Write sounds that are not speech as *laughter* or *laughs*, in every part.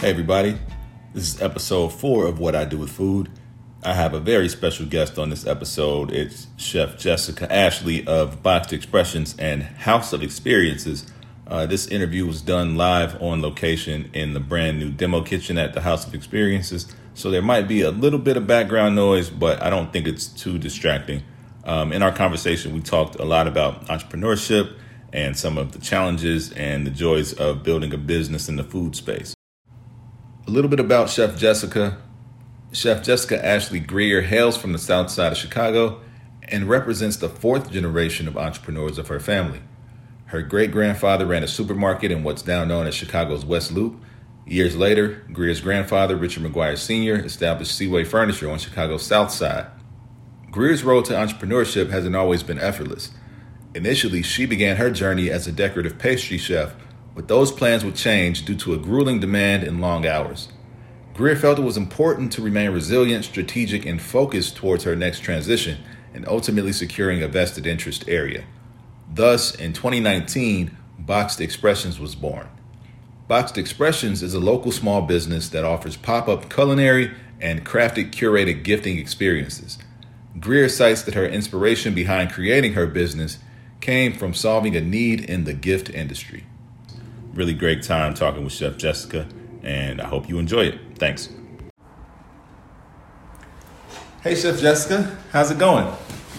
Hey, everybody. This is episode four of What I Do with Food. I have a very special guest on this episode. It's Chef Jessica Ashley of Boxed Expressions and House of Experiences. Uh, this interview was done live on location in the brand new demo kitchen at the House of Experiences. So there might be a little bit of background noise, but I don't think it's too distracting. Um, in our conversation, we talked a lot about entrepreneurship and some of the challenges and the joys of building a business in the food space. A little bit about Chef Jessica. Chef Jessica Ashley Greer hails from the south side of Chicago and represents the fourth generation of entrepreneurs of her family. Her great grandfather ran a supermarket in what's now known as Chicago's West Loop. Years later, Greer's grandfather, Richard McGuire Sr., established Seaway Furniture on Chicago's south side. Greer's road to entrepreneurship hasn't always been effortless. Initially, she began her journey as a decorative pastry chef but those plans would change due to a grueling demand and long hours. Greer felt it was important to remain resilient, strategic, and focused towards her next transition and ultimately securing a vested interest area. Thus, in 2019, Boxed Expressions was born. Boxed Expressions is a local small business that offers pop up culinary and crafted curated gifting experiences. Greer cites that her inspiration behind creating her business came from solving a need in the gift industry really great time talking with Chef Jessica, and I hope you enjoy it. Thanks. Hey, Chef Jessica, how's it going?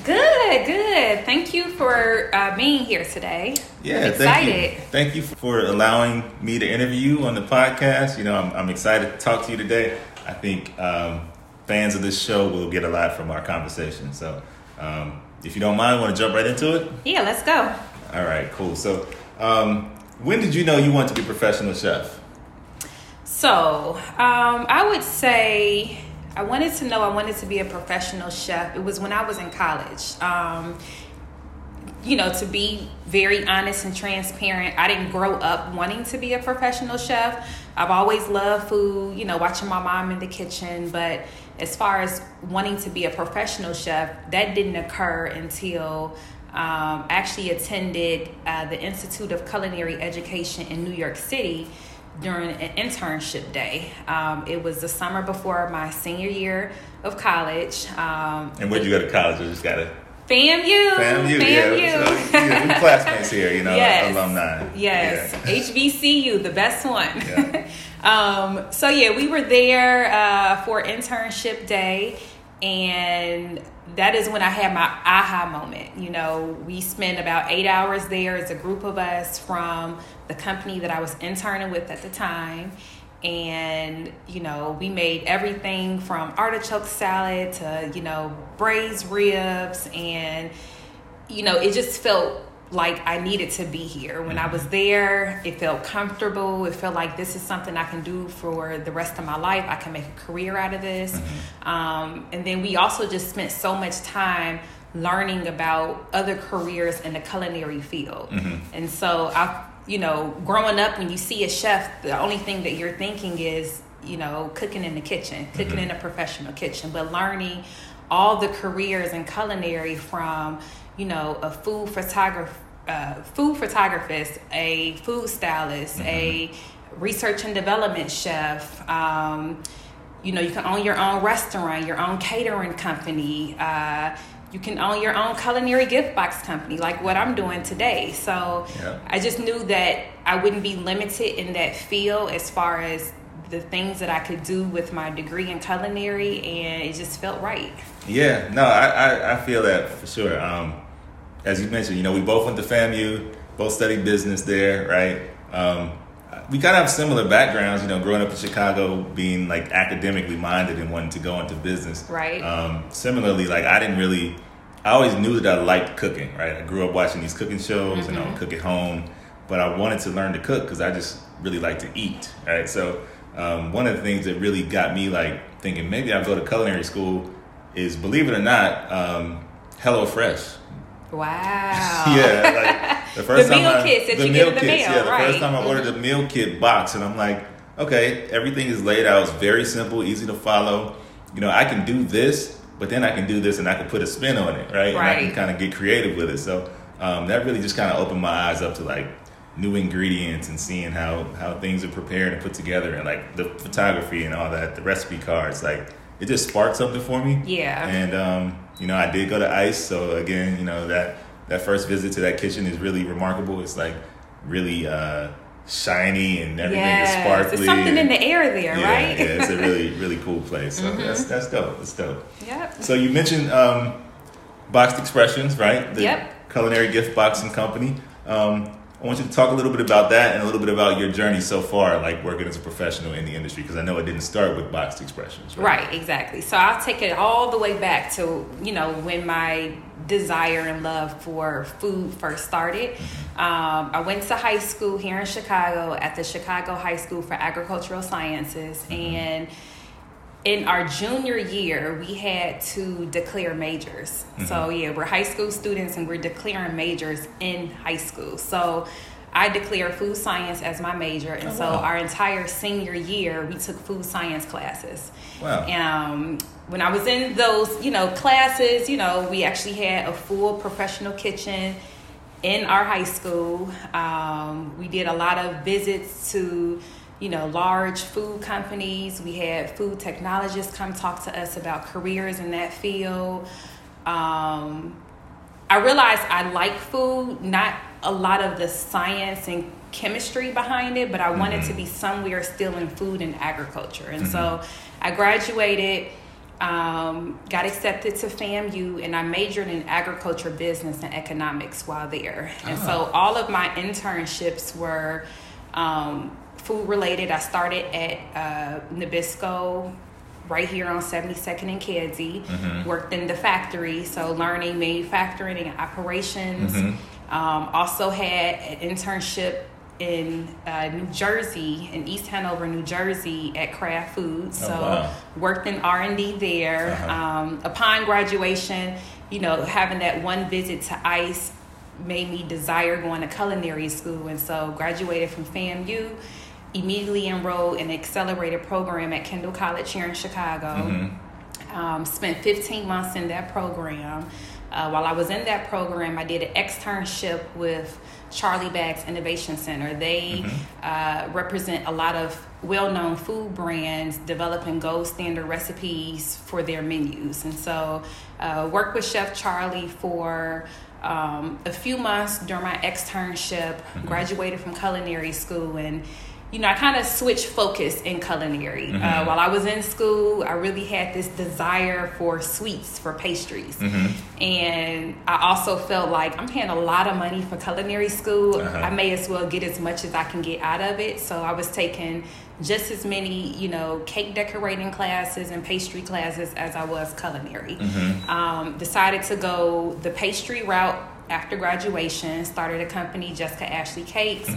Good, good. Thank you for uh, being here today. Yeah, I'm excited. Thank you. thank you for allowing me to interview you on the podcast. You know, I'm, I'm excited to talk to you today. I think um, fans of this show will get a lot from our conversation. So, um, if you don't mind, want to jump right into it? Yeah, let's go. All right, cool. So, um, when did you know you wanted to be a professional chef? So, um, I would say I wanted to know I wanted to be a professional chef. It was when I was in college. Um, you know, to be very honest and transparent, I didn't grow up wanting to be a professional chef. I've always loved food, you know, watching my mom in the kitchen, but as far as wanting to be a professional chef, that didn't occur until um, actually attended uh, the Institute of Culinary Education in New York City during an internship day. Um, it was the summer before my senior year of college. Um, and where'd you go to college? I just got it. FAMU. FAMU, FAMU. yeah. So, yeah, classmates here, you know, yes. alumni. Yes, yeah. HBCU, the best one. Yeah. *laughs* um, so yeah, we were there uh, for internship day, and that is when I had my aha moment. You know, we spent about eight hours there as a group of us from the company that I was interning with at the time. And, you know, we made everything from artichoke salad to, you know, braised ribs. And, you know, it just felt like I needed to be here. When I was there, it felt comfortable. It felt like this is something I can do for the rest of my life. I can make a career out of this. Mm-hmm. Um, and then we also just spent so much time learning about other careers in the culinary field. Mm-hmm. And so I, you know, growing up, when you see a chef, the only thing that you're thinking is, you know, cooking in the kitchen, cooking mm-hmm. in a professional kitchen, but learning all the careers in culinary from you know, a food photographer, uh, food photographist, a food stylist, mm-hmm. a research and development chef. Um, you know, you can own your own restaurant, your own catering company. Uh, you can own your own culinary gift box company, like what I'm doing today. So yeah. I just knew that I wouldn't be limited in that field as far as the things that I could do with my degree in culinary, and it just felt right. Yeah, no, I, I, I feel that for sure. Um, as you mentioned, you know, we both went to FAMU, both studied business there, right? Um, we kind of have similar backgrounds, you know, growing up in Chicago, being like academically minded and wanting to go into business. Right. Um, similarly, like I didn't really, I always knew that I liked cooking, right? I grew up watching these cooking shows mm-hmm. and I would cook at home, but I wanted to learn to cook because I just really like to eat, right? So um, one of the things that really got me like thinking maybe I'll go to culinary school is, believe it or not, um, HelloFresh. Wow. *laughs* yeah, like the *laughs* first the time meal I, kits that the you meal get in the kits, mail, yeah, the right. first time I ordered the meal kit box, and I'm like, okay, everything is laid out. It's very simple, easy to follow. You know, I can do this, but then I can do this, and I can put a spin on it, right? right. And I can kind of get creative with it. So um, that really just kind of opened my eyes up to like, new ingredients and seeing how how things are prepared and put together and like the photography and all that, the recipe cards, like it just sparked something for me. Yeah. And um, you know, I did go to ICE, so again, you know that that first visit to that kitchen is really remarkable. It's like really uh, shiny and everything yes. is sparkly. There's something and, in the air there, yeah, right? yeah, it's a really *laughs* really cool place. So Mm-hmm. that's that's dope. That's dope. Yep. So you mentioned um, Boxed Expressions, right? The Yep. Culinary gift boxing company. Um, I want you to talk a little bit about that and a little bit about your journey so far, like working as a professional in the industry, because I know it didn't start with Boxed Expressions. Right. Right, exactly. So I'll take it all the way back to, you know, when my desire and love for food first started. Um, I went to high school here in Chicago at the Chicago High School for Agricultural Sciences. And in our junior year, we had to declare majors. So, yeah, we're high school students and we're declaring majors in high school. So, I declared food science as my major, and Oh, so wow. our entire senior year we took food science classes. Wow. Um, when I was in those, you know, classes, you know, we actually had a full professional kitchen in our high school. Um, we did a lot of visits to, you know, large food companies. We had food technologists come talk to us about careers in that field. Um, I realized I like food, not a lot of the science and chemistry behind it, but I wanted to be somewhere still in food and agriculture. And so I graduated, um, got accepted to FAMU, and I majored in agriculture, business, and economics while there. And so all of my internships were um, food related. I started at uh, Nabisco right here on 72nd and Kedzie. Worked in the factory, so learning manufacturing and operations. Um, also had an internship in uh, New Jersey, in East Hanover, New Jersey, at Kraft Foods. Oh, so wow. worked in R and D there. Uh-huh. Um, upon graduation, you know, having that one visit to ICE made me desire going to culinary school, and so graduated from FAMU. Immediately enrolled in an accelerated program at Kendall College here in Chicago. Um, spent 15 months in that program. Uh, while I was in that program, I did an externship with Charlie Baggs Innovation Center. They uh, represent a lot of well known food brands developing gold standard recipes for their menus. And so, uh, worked with Chef Charlie for um, a few months during my externship, graduated from culinary school, and you know, I kind of switched focus in culinary. Uh, while I was in school, I really had this desire for sweets, for pastries. And I also felt like I'm paying a lot of money for culinary school. Uh-huh. I may as well get as much as I can get out of it. So I was taking just as many, you know, cake decorating classes and pastry classes as I was culinary. Um, decided to go the pastry route after graduation, started a company, Jessica Ashley Cakes,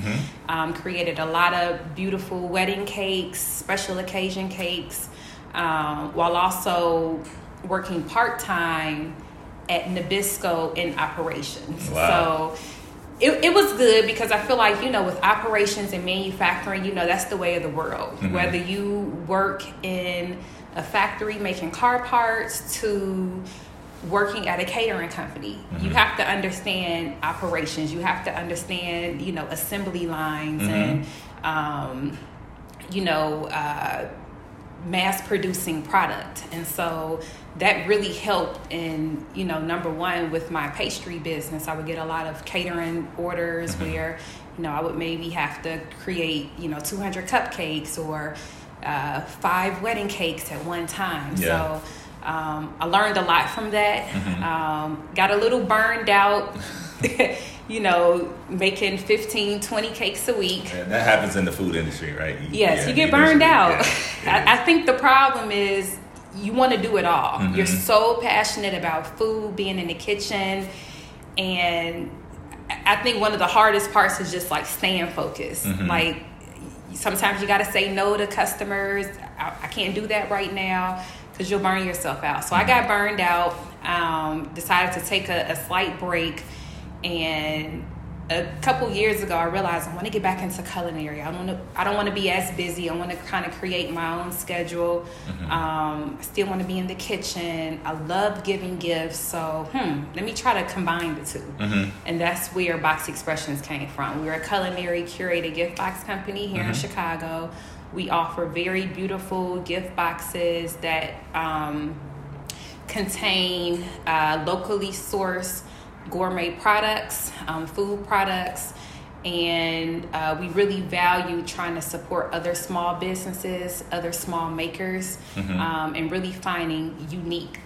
um, created a lot of beautiful wedding cakes, special occasion cakes, um, while also working part time at Nabisco in operations. Wow. So it, it was good because I feel like, you know, with operations and manufacturing, you know, that's the way of the world. Whether you work in a factory making car parts to working at a catering company, you have to understand operations. You have to understand, you know, assembly lines and, um, you know, uh, mass producing product. And so that really helped in, you know, number one, with my pastry business, I would get a lot of catering orders where, you know, I would maybe have to create, you know, 200 cupcakes or uh, five wedding cakes at one time. Yeah. So um, I learned a lot from that. Um, got a little burned out. *laughs* you know, making 15, 20 cakes a week. And that happens in the food industry, right? You- Yes, yeah, you get burned out. yeah, *laughs* I, I think the problem is you want to do it all. Mm-hmm. You're so passionate about food, being in the kitchen, and I think one of the hardest parts is just like staying focused. Mm-hmm. Like sometimes you got to say no to customers. I, I can't do that right now because you'll burn yourself out. So I got burned out. Um, decided to take a, a slight break and a couple years ago, I realized I want to get back into culinary. I want to. I don't want to be as busy. I want to kind of create my own schedule. Mm-hmm. Um, I still want to be in the kitchen. I love giving gifts. So, hmm, let me try to combine the 2 mm-hmm. And that's where Box Expressions came from. We're a culinary curated gift box company here mm-hmm. in Chicago. We offer very beautiful gift boxes that um, contain uh, locally sourced gourmet products, um, food products, and uh, we really value trying to support other small businesses, other small makers, mm-hmm. um, and really finding unique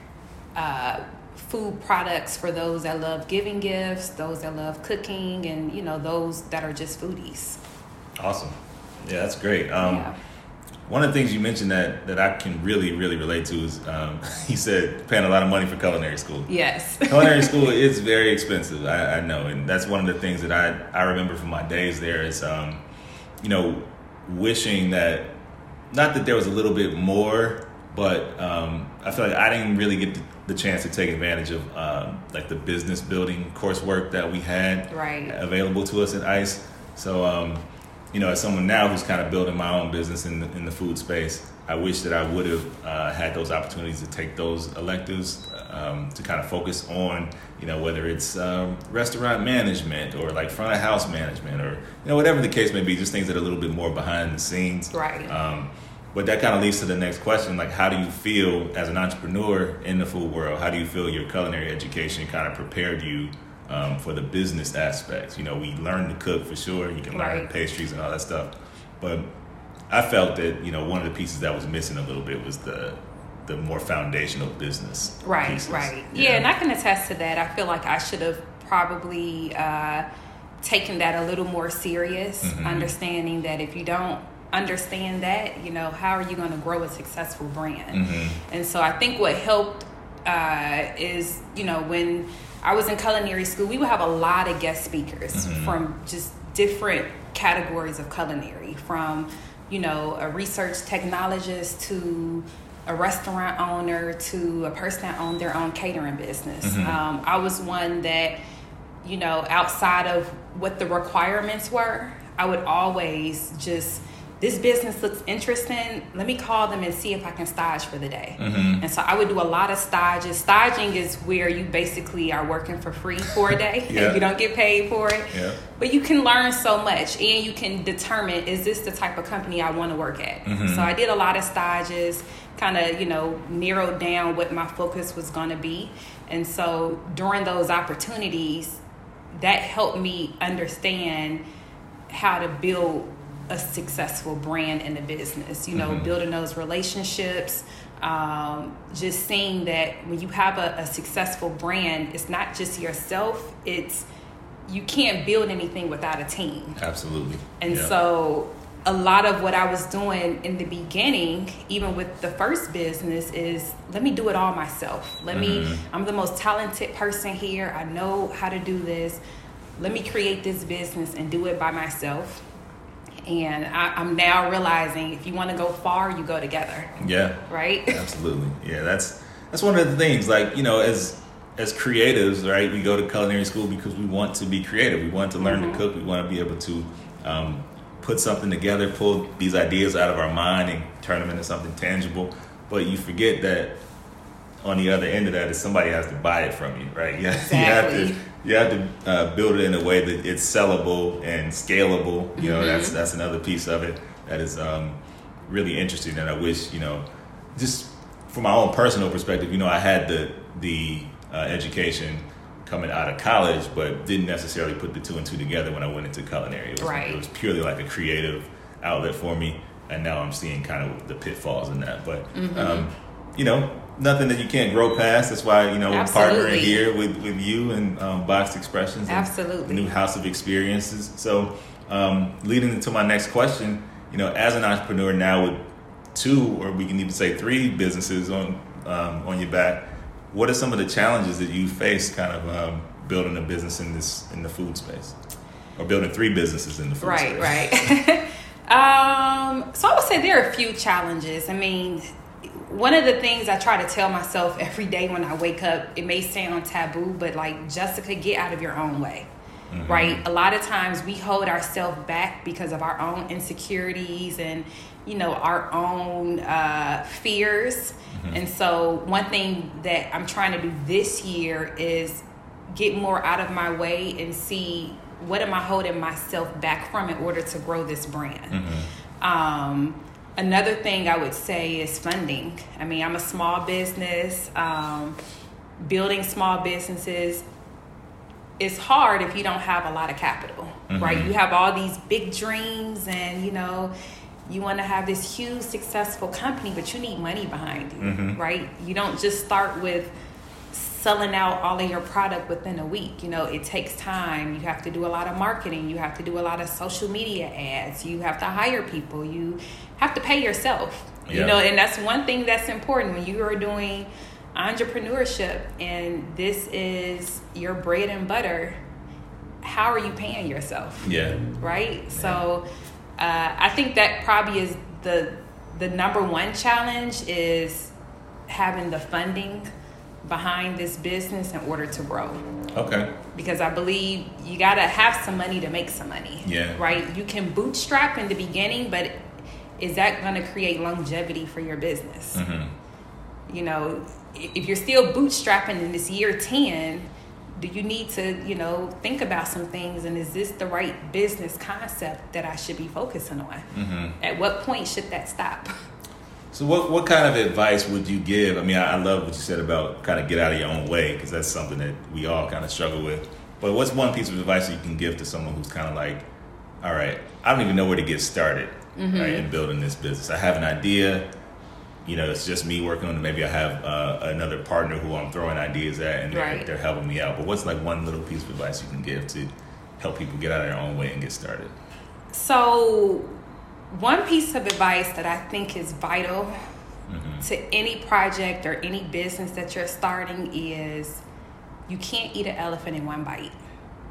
uh, food products for those that love giving gifts, those that love cooking, and you know those that are just foodies. Awesome. Yeah, that's great. Um, yeah one of the things you mentioned that that I can really really relate to is um, *laughs* he said paying a lot of money for culinary school. Yes, *laughs* culinary school is very expensive. I, I, know, and that's one of the things that I I remember from my days there is um, you know wishing that not that there was a little bit more, but um, I feel like I didn't really get the chance to take advantage of um, like the business building coursework that we had right. available to us at ICE. So um, you know, as someone now who's kind of building my own business in the, in the food space, I wish that I would have uh, had those opportunities to take those electives um, to kind of focus on, you know, whether it's um, restaurant management or like front of house management or, you know, whatever the case may be, just things that are a little bit more behind the scenes. Right. Um, but that kind of leads to the next question like, how do you feel as an entrepreneur in the food world? How do you feel your culinary education kind of prepared you? Um, for the business aspects. You know, we learn to cook for sure. You can learn right. pastries and all that stuff. But I felt that you know one of the pieces that was missing a little bit was the the more foundational business. Right, pieces. right. Yeah. and I can attest to that. I feel like I should have probably uh, taken that a little more serious, mm-hmm. understanding that if you don't understand that, you know, how are you going to grow a successful brand? Mm-hmm. And so I think what helped uh, is, you know, when I was in culinary school, we would have a lot of guest speakers mm-hmm. from just different categories of culinary, from you know a research technologist to a restaurant owner to a person that owned their own catering business. Mm-hmm. Um, I was one that you know outside of what the requirements were, I would always just this business looks interesting. Let me call them and see if I can stage for the day. Mm-hmm. And so I would do a lot of stages. Staging is where you basically are working for free for a day *laughs* yeah. and you don't get paid for it. Yeah. But you can learn so much and you can determine is this the type of company I want to work at. Mm-hmm. So I did a lot of stages, kind of, you know, narrowed down what my focus was going to be. And so during those opportunities, that helped me understand how to build a successful brand in the business. You know, mm-hmm. building those relationships, um, just seeing that when you have a, a, successful brand, it's not just yourself. It's you can't build anything without a team. Absolutely. And yeah. so a lot of what I was doing in the beginning, even with the first business, is let me do it all myself. Let mm-hmm. me, I'm the most talented person here. I know how to do this. Let me create this business and do it by myself and I, am now realizing if you want to go far, you go together. Yeah. Right. *laughs* Absolutely. Yeah. That's that's one of the things. Like you know, as as creatives, right? We go to culinary school because we want to be creative. We want to learn mm-hmm. to cook. We want to be able to um, put something together, pull these ideas out of our mind, and turn them into something tangible. But you forget that on the other end of that is somebody has to buy it from you, right? You, *laughs* exactly. you have to you have to uh, build it in a way that it's sellable and scalable. You know, mm-hmm. that's that's another piece of it that is um, really interesting. And I wish you know, just from my own personal perspective, you know, I had the the uh, education coming out of college, but didn't necessarily put the two and two together when I went into culinary. It was, right. it was purely like a creative outlet for me, and now I'm seeing kind of the pitfalls in that. But mm-hmm. um, you know, nothing that you can't grow past. That's why you know we're partnering here with, with you and um, Boxed Expressions. Absolutely, new house of experiences. So, um, leading into my next question, you know, as an entrepreneur now with two, or we can even say three businesses on um, on your back, what are some of the challenges that you face, kind of um, building a business in this in the food space, or building three businesses in the food right, space? Right, right. *laughs* Um, so I would say there are a few challenges. I mean, one of the things I try to tell myself every day when I wake up, it may sound taboo, but like, Jessica, get out of your own way. mm-hmm. right? A lot of times we hold ourselves back because of our own insecurities and, you know, our own uh, fears. Mm-hmm. And so, one thing that I'm trying to do this year is get more out of my way and see what am I holding myself back from in order to grow this brand. Mm-hmm. Um, another thing I would say is funding. I mean, I'm a small business. Um, building small businesses is hard if you don't have a lot of capital, mm-hmm. right? You have all these big dreams and, you know, you want to have this huge successful company, but you need money behind you, mm-hmm. right? You don't just start with selling out all of your product within a week. You know, it takes time. You have to do a lot of marketing. You have to do a lot of social media ads. You have to hire people. You have to pay yourself. Yeah. You know, and that's one thing that's important when you are doing entrepreneurship and this is your bread and butter. How are you paying yourself? Yeah. Right? Yeah. So uh, I think that probably is the the number one challenge is having the funding behind this business in order to grow. Okay. Because I believe you got to have some money to make some money. Yeah. Right? You can bootstrap in the beginning, but is that going to create longevity for your business? Mm-hmm. You know, if you're still bootstrapping in this year 10, do you need to, you know, think about some things and is this the right business concept that I should be focusing on? Mm-hmm. At what point should that stop? *laughs* So, what what kind of advice would you give? I mean, I, I love what you said about kind of get out of your own way because that's something that we all kind of struggle with. But what's one piece of advice that you can give to someone who's kind of like, all right, I don't even know where to get started mm-hmm. right, in building this business. I have an idea. You know, it's just me working on it. Maybe I have uh, another partner who I'm throwing ideas at, and they're, right. they're helping me out. But what's like one little piece of advice you can give to help people get out of their own way and get started? So one piece of advice that I think is vital mm-hmm. to any project or any business that you're starting is you can't eat an elephant in one bite,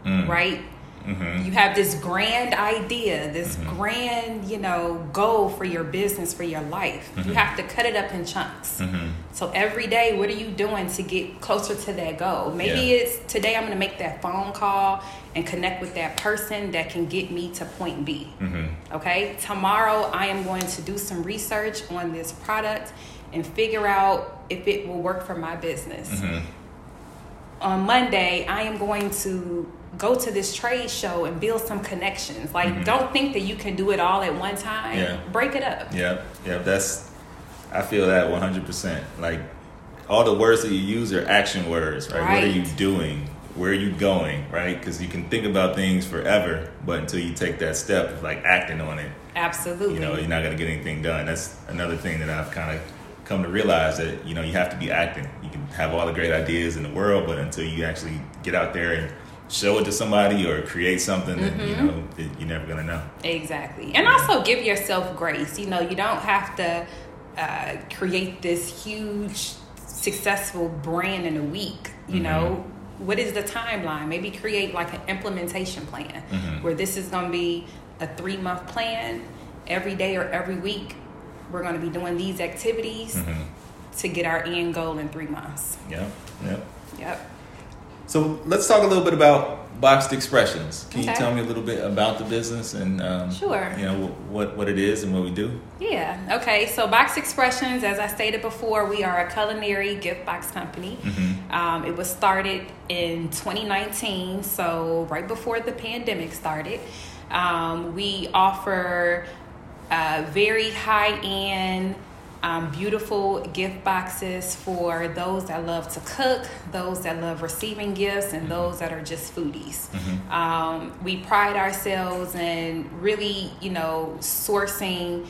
mm. right? Mm-hmm. You have this grand idea, this mm-hmm. grand, you know, goal for your business, for your life. Mm-hmm. You have to cut it up in chunks. So every day, what are you doing to get closer to that goal? Maybe yeah. it's today I'm going to make that phone call and connect with that person that can get me to point B. Mm-hmm. Okay? Tomorrow, I am going to do some research on this product and figure out if it will work for my business. Mm-hmm. On Monday, I am going to go to this trade show and build some connections. Like, mm-hmm. don't think that you can do it all at one time. Yeah. Break it up. Yeah, yeah. That's I feel that one hundred percent. Like all the words that you use are action words, right? right? What are you doing? Where are you going, right? Because you can think about things forever, but until you take that step of like acting on it, absolutely, you know, you're not gonna get anything done. That's another thing that I've kind of come to realize that you know you have to be acting. You can have all the great ideas in the world, but until you actually get out there and show it to somebody or create something mm-hmm. you know you're never gonna know exactly and also give yourself grace you know you don't have to uh, create this huge successful brand in a week you mm-hmm. know what is the timeline maybe create like an implementation plan mm-hmm. where this is going to be a three month plan every day or every week we're going to be doing these activities mm-hmm. to get our end goal in three months yep yep yep so let's talk a little bit about Boxed Expressions. Can okay. you tell me a little bit about the business and um, sure, you know what what it is and what we do? Yeah. Okay. So Boxed Expressions, as I stated before, we are a culinary gift box company. Mm-hmm. Um, it was started in 2019, so right before the pandemic started. Um, we offer uh, very high end um, beautiful gift boxes for those that love to cook, those that love receiving gifts, and mm-hmm. those that are just foodies. Mm-hmm. Um, we pride ourselves in really, you know, sourcing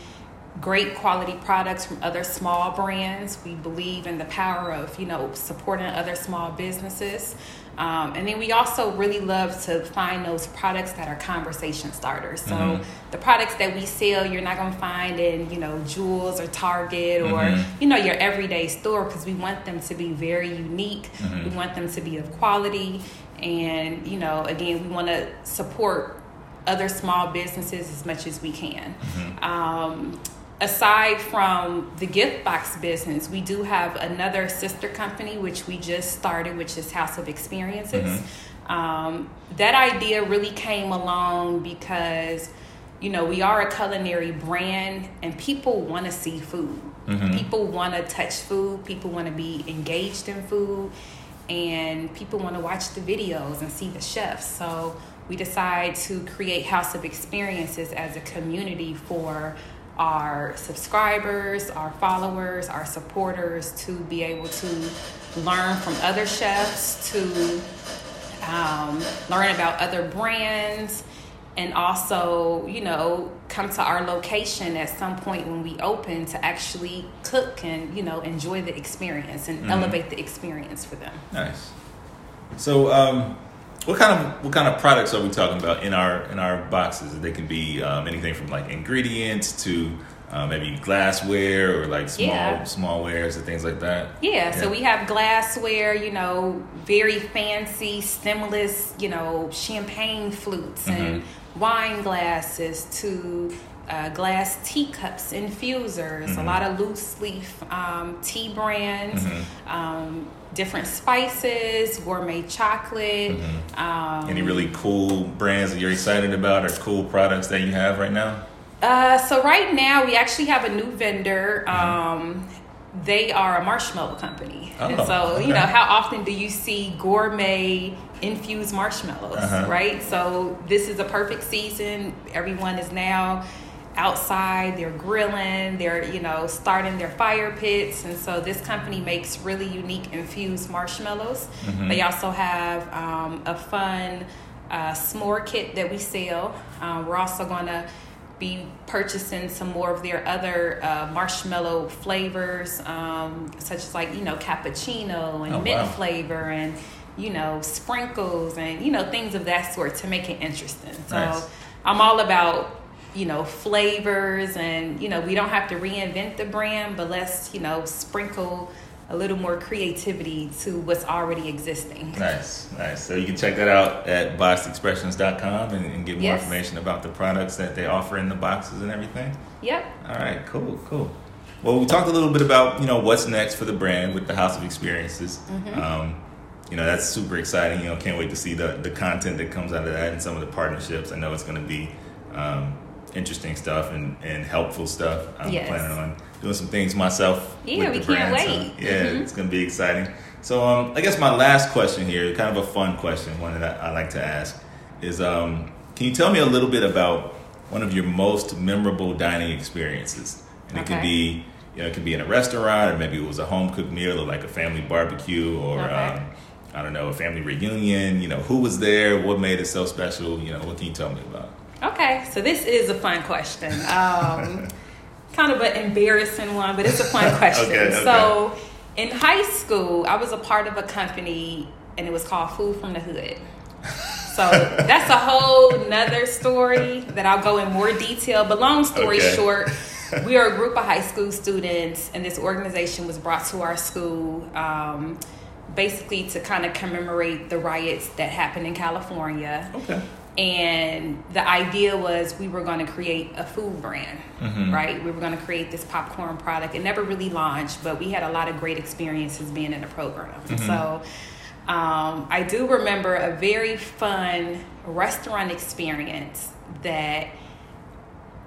great quality products from other small brands. We believe in the power of, you know, supporting other small businesses. Um, and then we also really love to find those products that are conversation starters. So mm-hmm. the products that we sell, you're not going to find in, you know, Jewels or Target or, mm-hmm. you know, your everyday store because we want them to be very unique. Mm-hmm. We want them to be of quality. And, you know, again, we want to support other small businesses as much as we can. Mm-hmm. Um, aside from the gift box business, we do have another sister company which we just started, which is House of Experiences. Mm-hmm. Um, that idea really came along because, you know, we are a culinary brand and people want to see food. Mm-hmm. People want to touch food. People want to be engaged in food. And people want to watch the videos and see the chefs. So we decide to create House of Experiences as a community for our subscribers, our followers, our supporters to be able to learn from other chefs, to um, learn about other brands, and also, you know, come to our location at some point when we open to actually cook and, you know, enjoy the experience and mm-hmm. elevate the experience for them. Nice. So, um, what kind of what kind of products are we talking about in our in our boxes? They can be um, anything from like ingredients to uh, maybe glassware or like small yeah. small wares and things like that. Yeah, yeah, so we have glassware, you know, very fancy stemless, you know, champagne flutes mm-hmm. and wine glasses to uh, glass teacups, infusers, mm-hmm. a lot of loose leaf um, tea brands. Mm-hmm. Um, different spices, gourmet chocolate. Mm-hmm. Um, Any really cool brands that you're excited about or cool products that you have right now? Uh, so right now we actually have a new vendor. Mm-hmm. Um, they are a marshmallow company, oh, and so okay. you know how often do you see gourmet infused marshmallows, uh-huh. right? So this is a perfect season. Everyone is now outside they're grilling they're you know starting their fire pits and so this company makes really unique infused marshmallows mm-hmm. they also have um, a fun uh, s'more kit that we sell uh, we're also going to be purchasing some more of their other uh, marshmallow flavors um, such as like you know cappuccino and oh, mint wow. flavor and you know sprinkles and you know things of that sort to make it interesting so nice. i'm all about you know flavors and you know we don't have to reinvent the brand but let's you know sprinkle a little more creativity to what's already existing. Nice nice. So you can check that out at boxedexpressions.com and, and get more yes. information about the products that they offer in the boxes and everything. Yep. All right cool cool. Well we talked a little bit about you know what's next for the brand with the house of experiences. Mm-hmm. um, you know that's super exciting. You know can't wait to see the the content that comes out of that and some of the partnerships. I know it's going to be um, interesting stuff and, and helpful stuff. I'm yes. planning on doing some things myself. Yeah, we can't wait. So, yeah, mm-hmm. it's going to be exciting. So, um, I guess my last question here, kind of a fun question, one that I, I like to ask, is um, can you tell me a little bit about one of your most memorable dining experiences? And it okay. could be, you know, it could be in a restaurant, or maybe it was a home cooked meal, or like a family barbecue, or okay. um, I don't know, a family reunion. You know, who was there? What made it so special? You know, what can you tell me about? Okay, so this is a fun question. Um, *laughs* kind of an embarrassing one, but it's a fun *laughs* question. okay, okay. So, in high school, I was a part of a company, and it was called Food from the Hood. So *laughs* that's a whole nother story that I'll go in more detail. But long story okay. short, we are a group of high school students, and this organization was brought to our school. Um, basically to kind of commemorate the riots that happened in California. Okay and the idea was we were going to create a food brand mm-hmm. right? We were going to create this popcorn product. It never really launched but we had a lot of great experiences being in the program. Mm-hmm. so um, i do remember a very fun restaurant experience that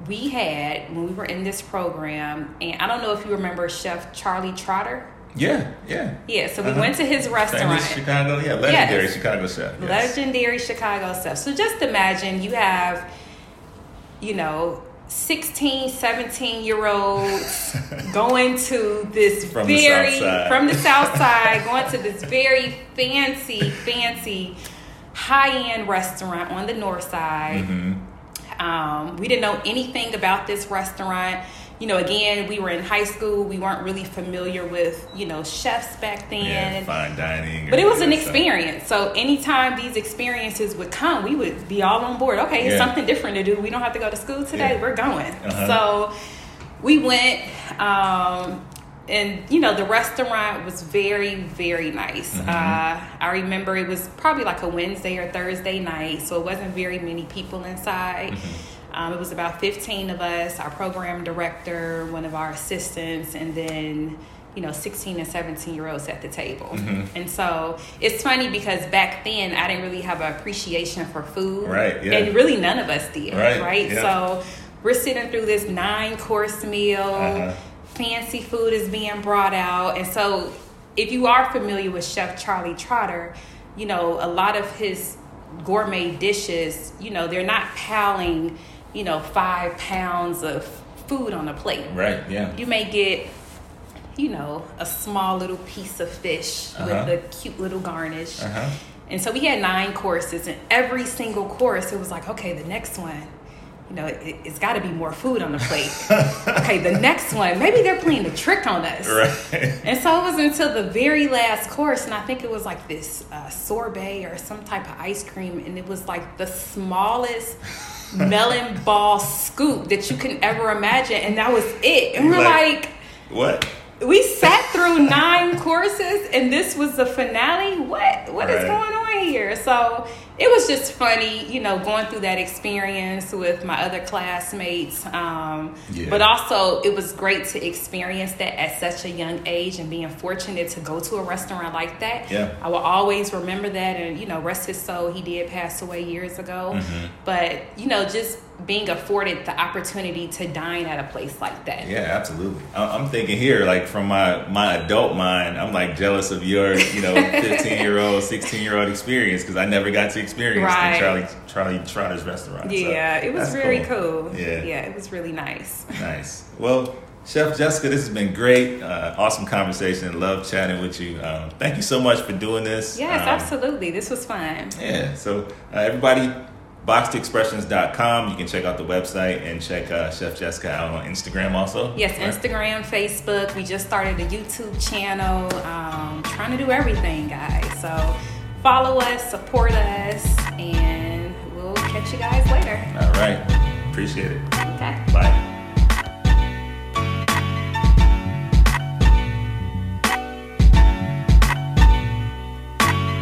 we had when we were in this program. And i don't know if you remember chef charlie trotter yeah, yeah. Yeah, so we uh-huh. went to his restaurant. Famous Chicago, yeah, legendary yes. Chicago chef. Yes. Legendary Chicago chef. So just imagine you have, you know, 16, 17 year olds *laughs* going to this from very, the from the south *laughs* side, going to this very fancy, fancy, high end restaurant on the north side. Mm-hmm. Um, we didn't know anything about this restaurant you know, again, we were in high school. We weren't really familiar with, you know, chefs back then. Yeah, fine dining. But it was an experience. So anytime these experiences would come, we would be all on board. Okay, it's yeah. something different to do. We don't have to go to school today. Yeah. We're going. Uh-huh. So we went. Um, and you know the restaurant was very very nice mm-hmm. uh, i remember it was probably like a wednesday or thursday night so it wasn't very many people inside mm-hmm um, it was about 15 of us, our program director, one of our assistants, and then, you know 16 and 17 year olds at the table Mm-hmm. and so it's funny because back then i didn't really have an appreciation for food Right, yeah. and really none of us did Right, right, yeah. so we're sitting through this nine course meal Uh-huh. fancy food is being brought out and so if you are familiar with chef charlie trotter you know a lot of his gourmet dishes you know they're not piling you know five pounds of food on a plate Right. Yeah. you may get you know a small little piece of fish Uh-huh. with a cute little garnish Uh huh. and so we had nine courses and every single course it was like okay the next one you know it, it's got to be more food on the plate *laughs* okay the next one maybe they're playing the trick on us Right. and so it was until the very last course, and I think it was like this uh, sorbet or some type of ice cream, and it was like the smallest melon ball scoop that you can ever imagine, and that was it. And we're Like- like, What? we sat through nine courses, and this was the finale. What what is Right. going on here? So it was just funny, you know, going through that experience with my other classmates. Um, Yeah. But also, it was great to experience that at such a young age and being fortunate to go to a restaurant like that. Yeah. I will always remember that, and you know, rest his soul. He did pass away years ago, Mm-hmm. but you know, just being afforded the opportunity to dine at a place like that. Yeah, absolutely. I'm thinking here, like from my my adult mind, I'm like jealous of your, you know, *laughs* 15 year old, 16 year old experience because I never got to experience Right. Charlie Charlie Trotter's restaurant. So Yeah, it was very cool. Yeah. yeah, it was really nice. *laughs* Nice. Well, Chef Jessica, this has been great. Uh, awesome conversation. Love chatting with you. Um, thank you so much for doing this. Yes, Um, absolutely. This was fun. Yeah. So uh, everybody, boxedexpressions.com. You can check out the website and check uh, Chef Jessica out on Instagram also. Yes, Right? Instagram, Facebook. We just started a YouTube channel. Um, trying to do everything, guys. So follow us, support us, and we'll catch you guys later. All right. Appreciate it. Okay. Bye.